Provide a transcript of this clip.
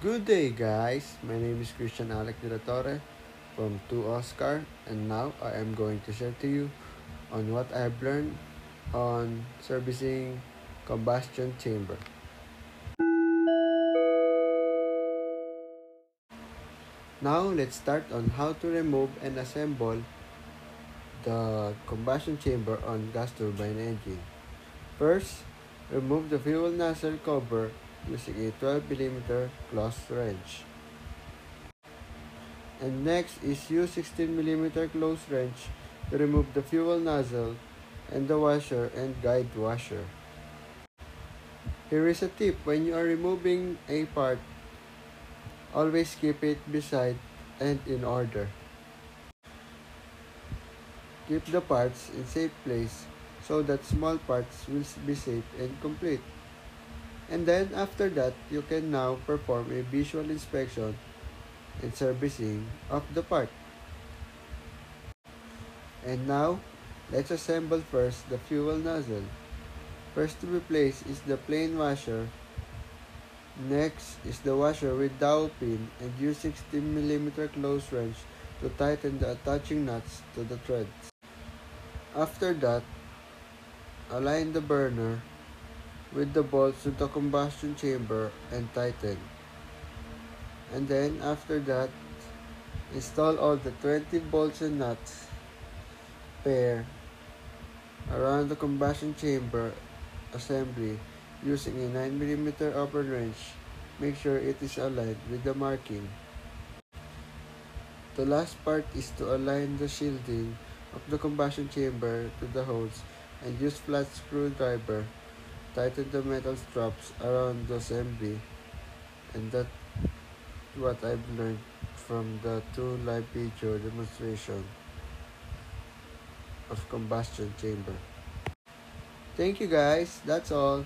Good day, guys. My name is Christian Alec de la Torre from 2 Oscar, and now I am going to share to you on what I have learned on servicing combustion chamber. Now, let's start on how to remove and assemble the combustion chamber on gas turbine engine. First, remove the fuel nozzle cover using a 12 mm close wrench. And next is use 16 mm close wrench to remove the fuel nozzle and the washer and guide washer. Here is a tip when you are removing a part, always keep it beside and in order. Keep the parts in safe place so that small parts will be safe and complete. And then after that, you can now perform a visual inspection and servicing of the part. And now, let's assemble first the fuel nozzle. First to replace is the plain washer. Next is the washer with dowel pin and use 16mm close wrench to tighten the attaching nuts to the threads. After that, align the burner with the bolts to the combustion chamber and tighten. And then after that, install all the 20 bolts and nuts pair around the combustion chamber assembly using a 9mm open wrench. Make sure it is aligned with the marking. The last part is to align the shielding of the combustion chamber to the holes and use flat screwdriver tighten the metal straps around the assembly and that's what I've learned from the two live video demonstration of combustion chamber. Thank you guys, that's all.